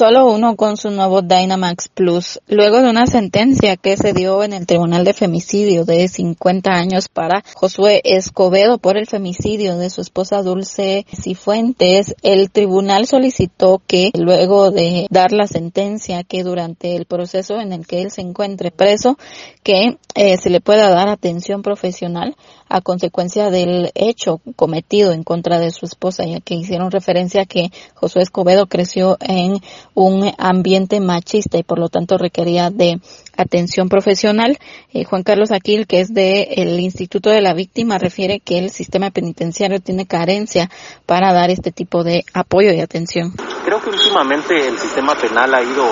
solo uno con su nuevo Dynamax Plus, luego de una sentencia que se dio en el Tribunal de Femicidio de 50 años para Josué Escobedo por el femicidio de su esposa Dulce Cifuentes, el tribunal solicitó que luego de dar la sentencia que durante el proceso en el que él se encuentre preso, que eh, se le pueda dar atención profesional a consecuencia del hecho cometido en contra de su esposa, ya que hicieron referencia a que Josué Escobedo creció en un ambiente machista y por lo tanto requería de atención profesional. Eh, Juan Carlos Aquil, que es del Instituto de la Víctima, refiere que el sistema penitenciario tiene carencia para dar este tipo de apoyo y atención. Creo que últimamente el sistema penal ha ido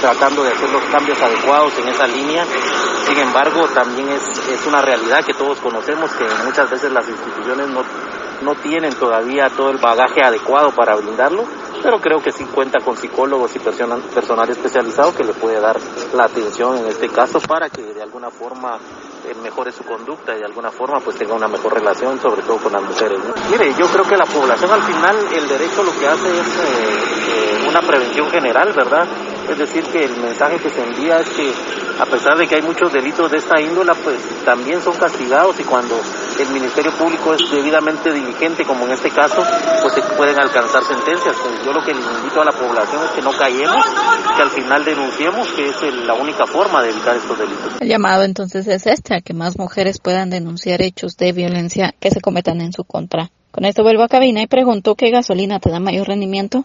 tratando de hacer los cambios adecuados en esa línea. Sin embargo, también es, es una realidad que todos conocemos que muchas veces las instituciones no, no tienen todavía todo el bagaje adecuado para brindarlo pero creo que sí cuenta con psicólogos y personal, personal especializado que le puede dar la atención en este caso para que de alguna forma eh, mejore su conducta y de alguna forma pues tenga una mejor relación, sobre todo con las mujeres. Mire, yo creo que la población al final, el derecho lo que hace es eh, eh, una prevención general, ¿verdad? Es decir, que el mensaje que se envía es que a pesar de que hay muchos delitos de esta índola, pues también son castigados y cuando el Ministerio Público es debidamente diligente, como en este caso, pues se pueden alcanzar sentencias. Pues yo lo que les invito a la población es que no callemos, que al final denunciemos, que es la única forma de evitar estos delitos. El llamado entonces es este, a que más mujeres puedan denunciar hechos de violencia que se cometan en su contra. Con esto vuelvo a cabina y pregunto qué gasolina te da mayor rendimiento.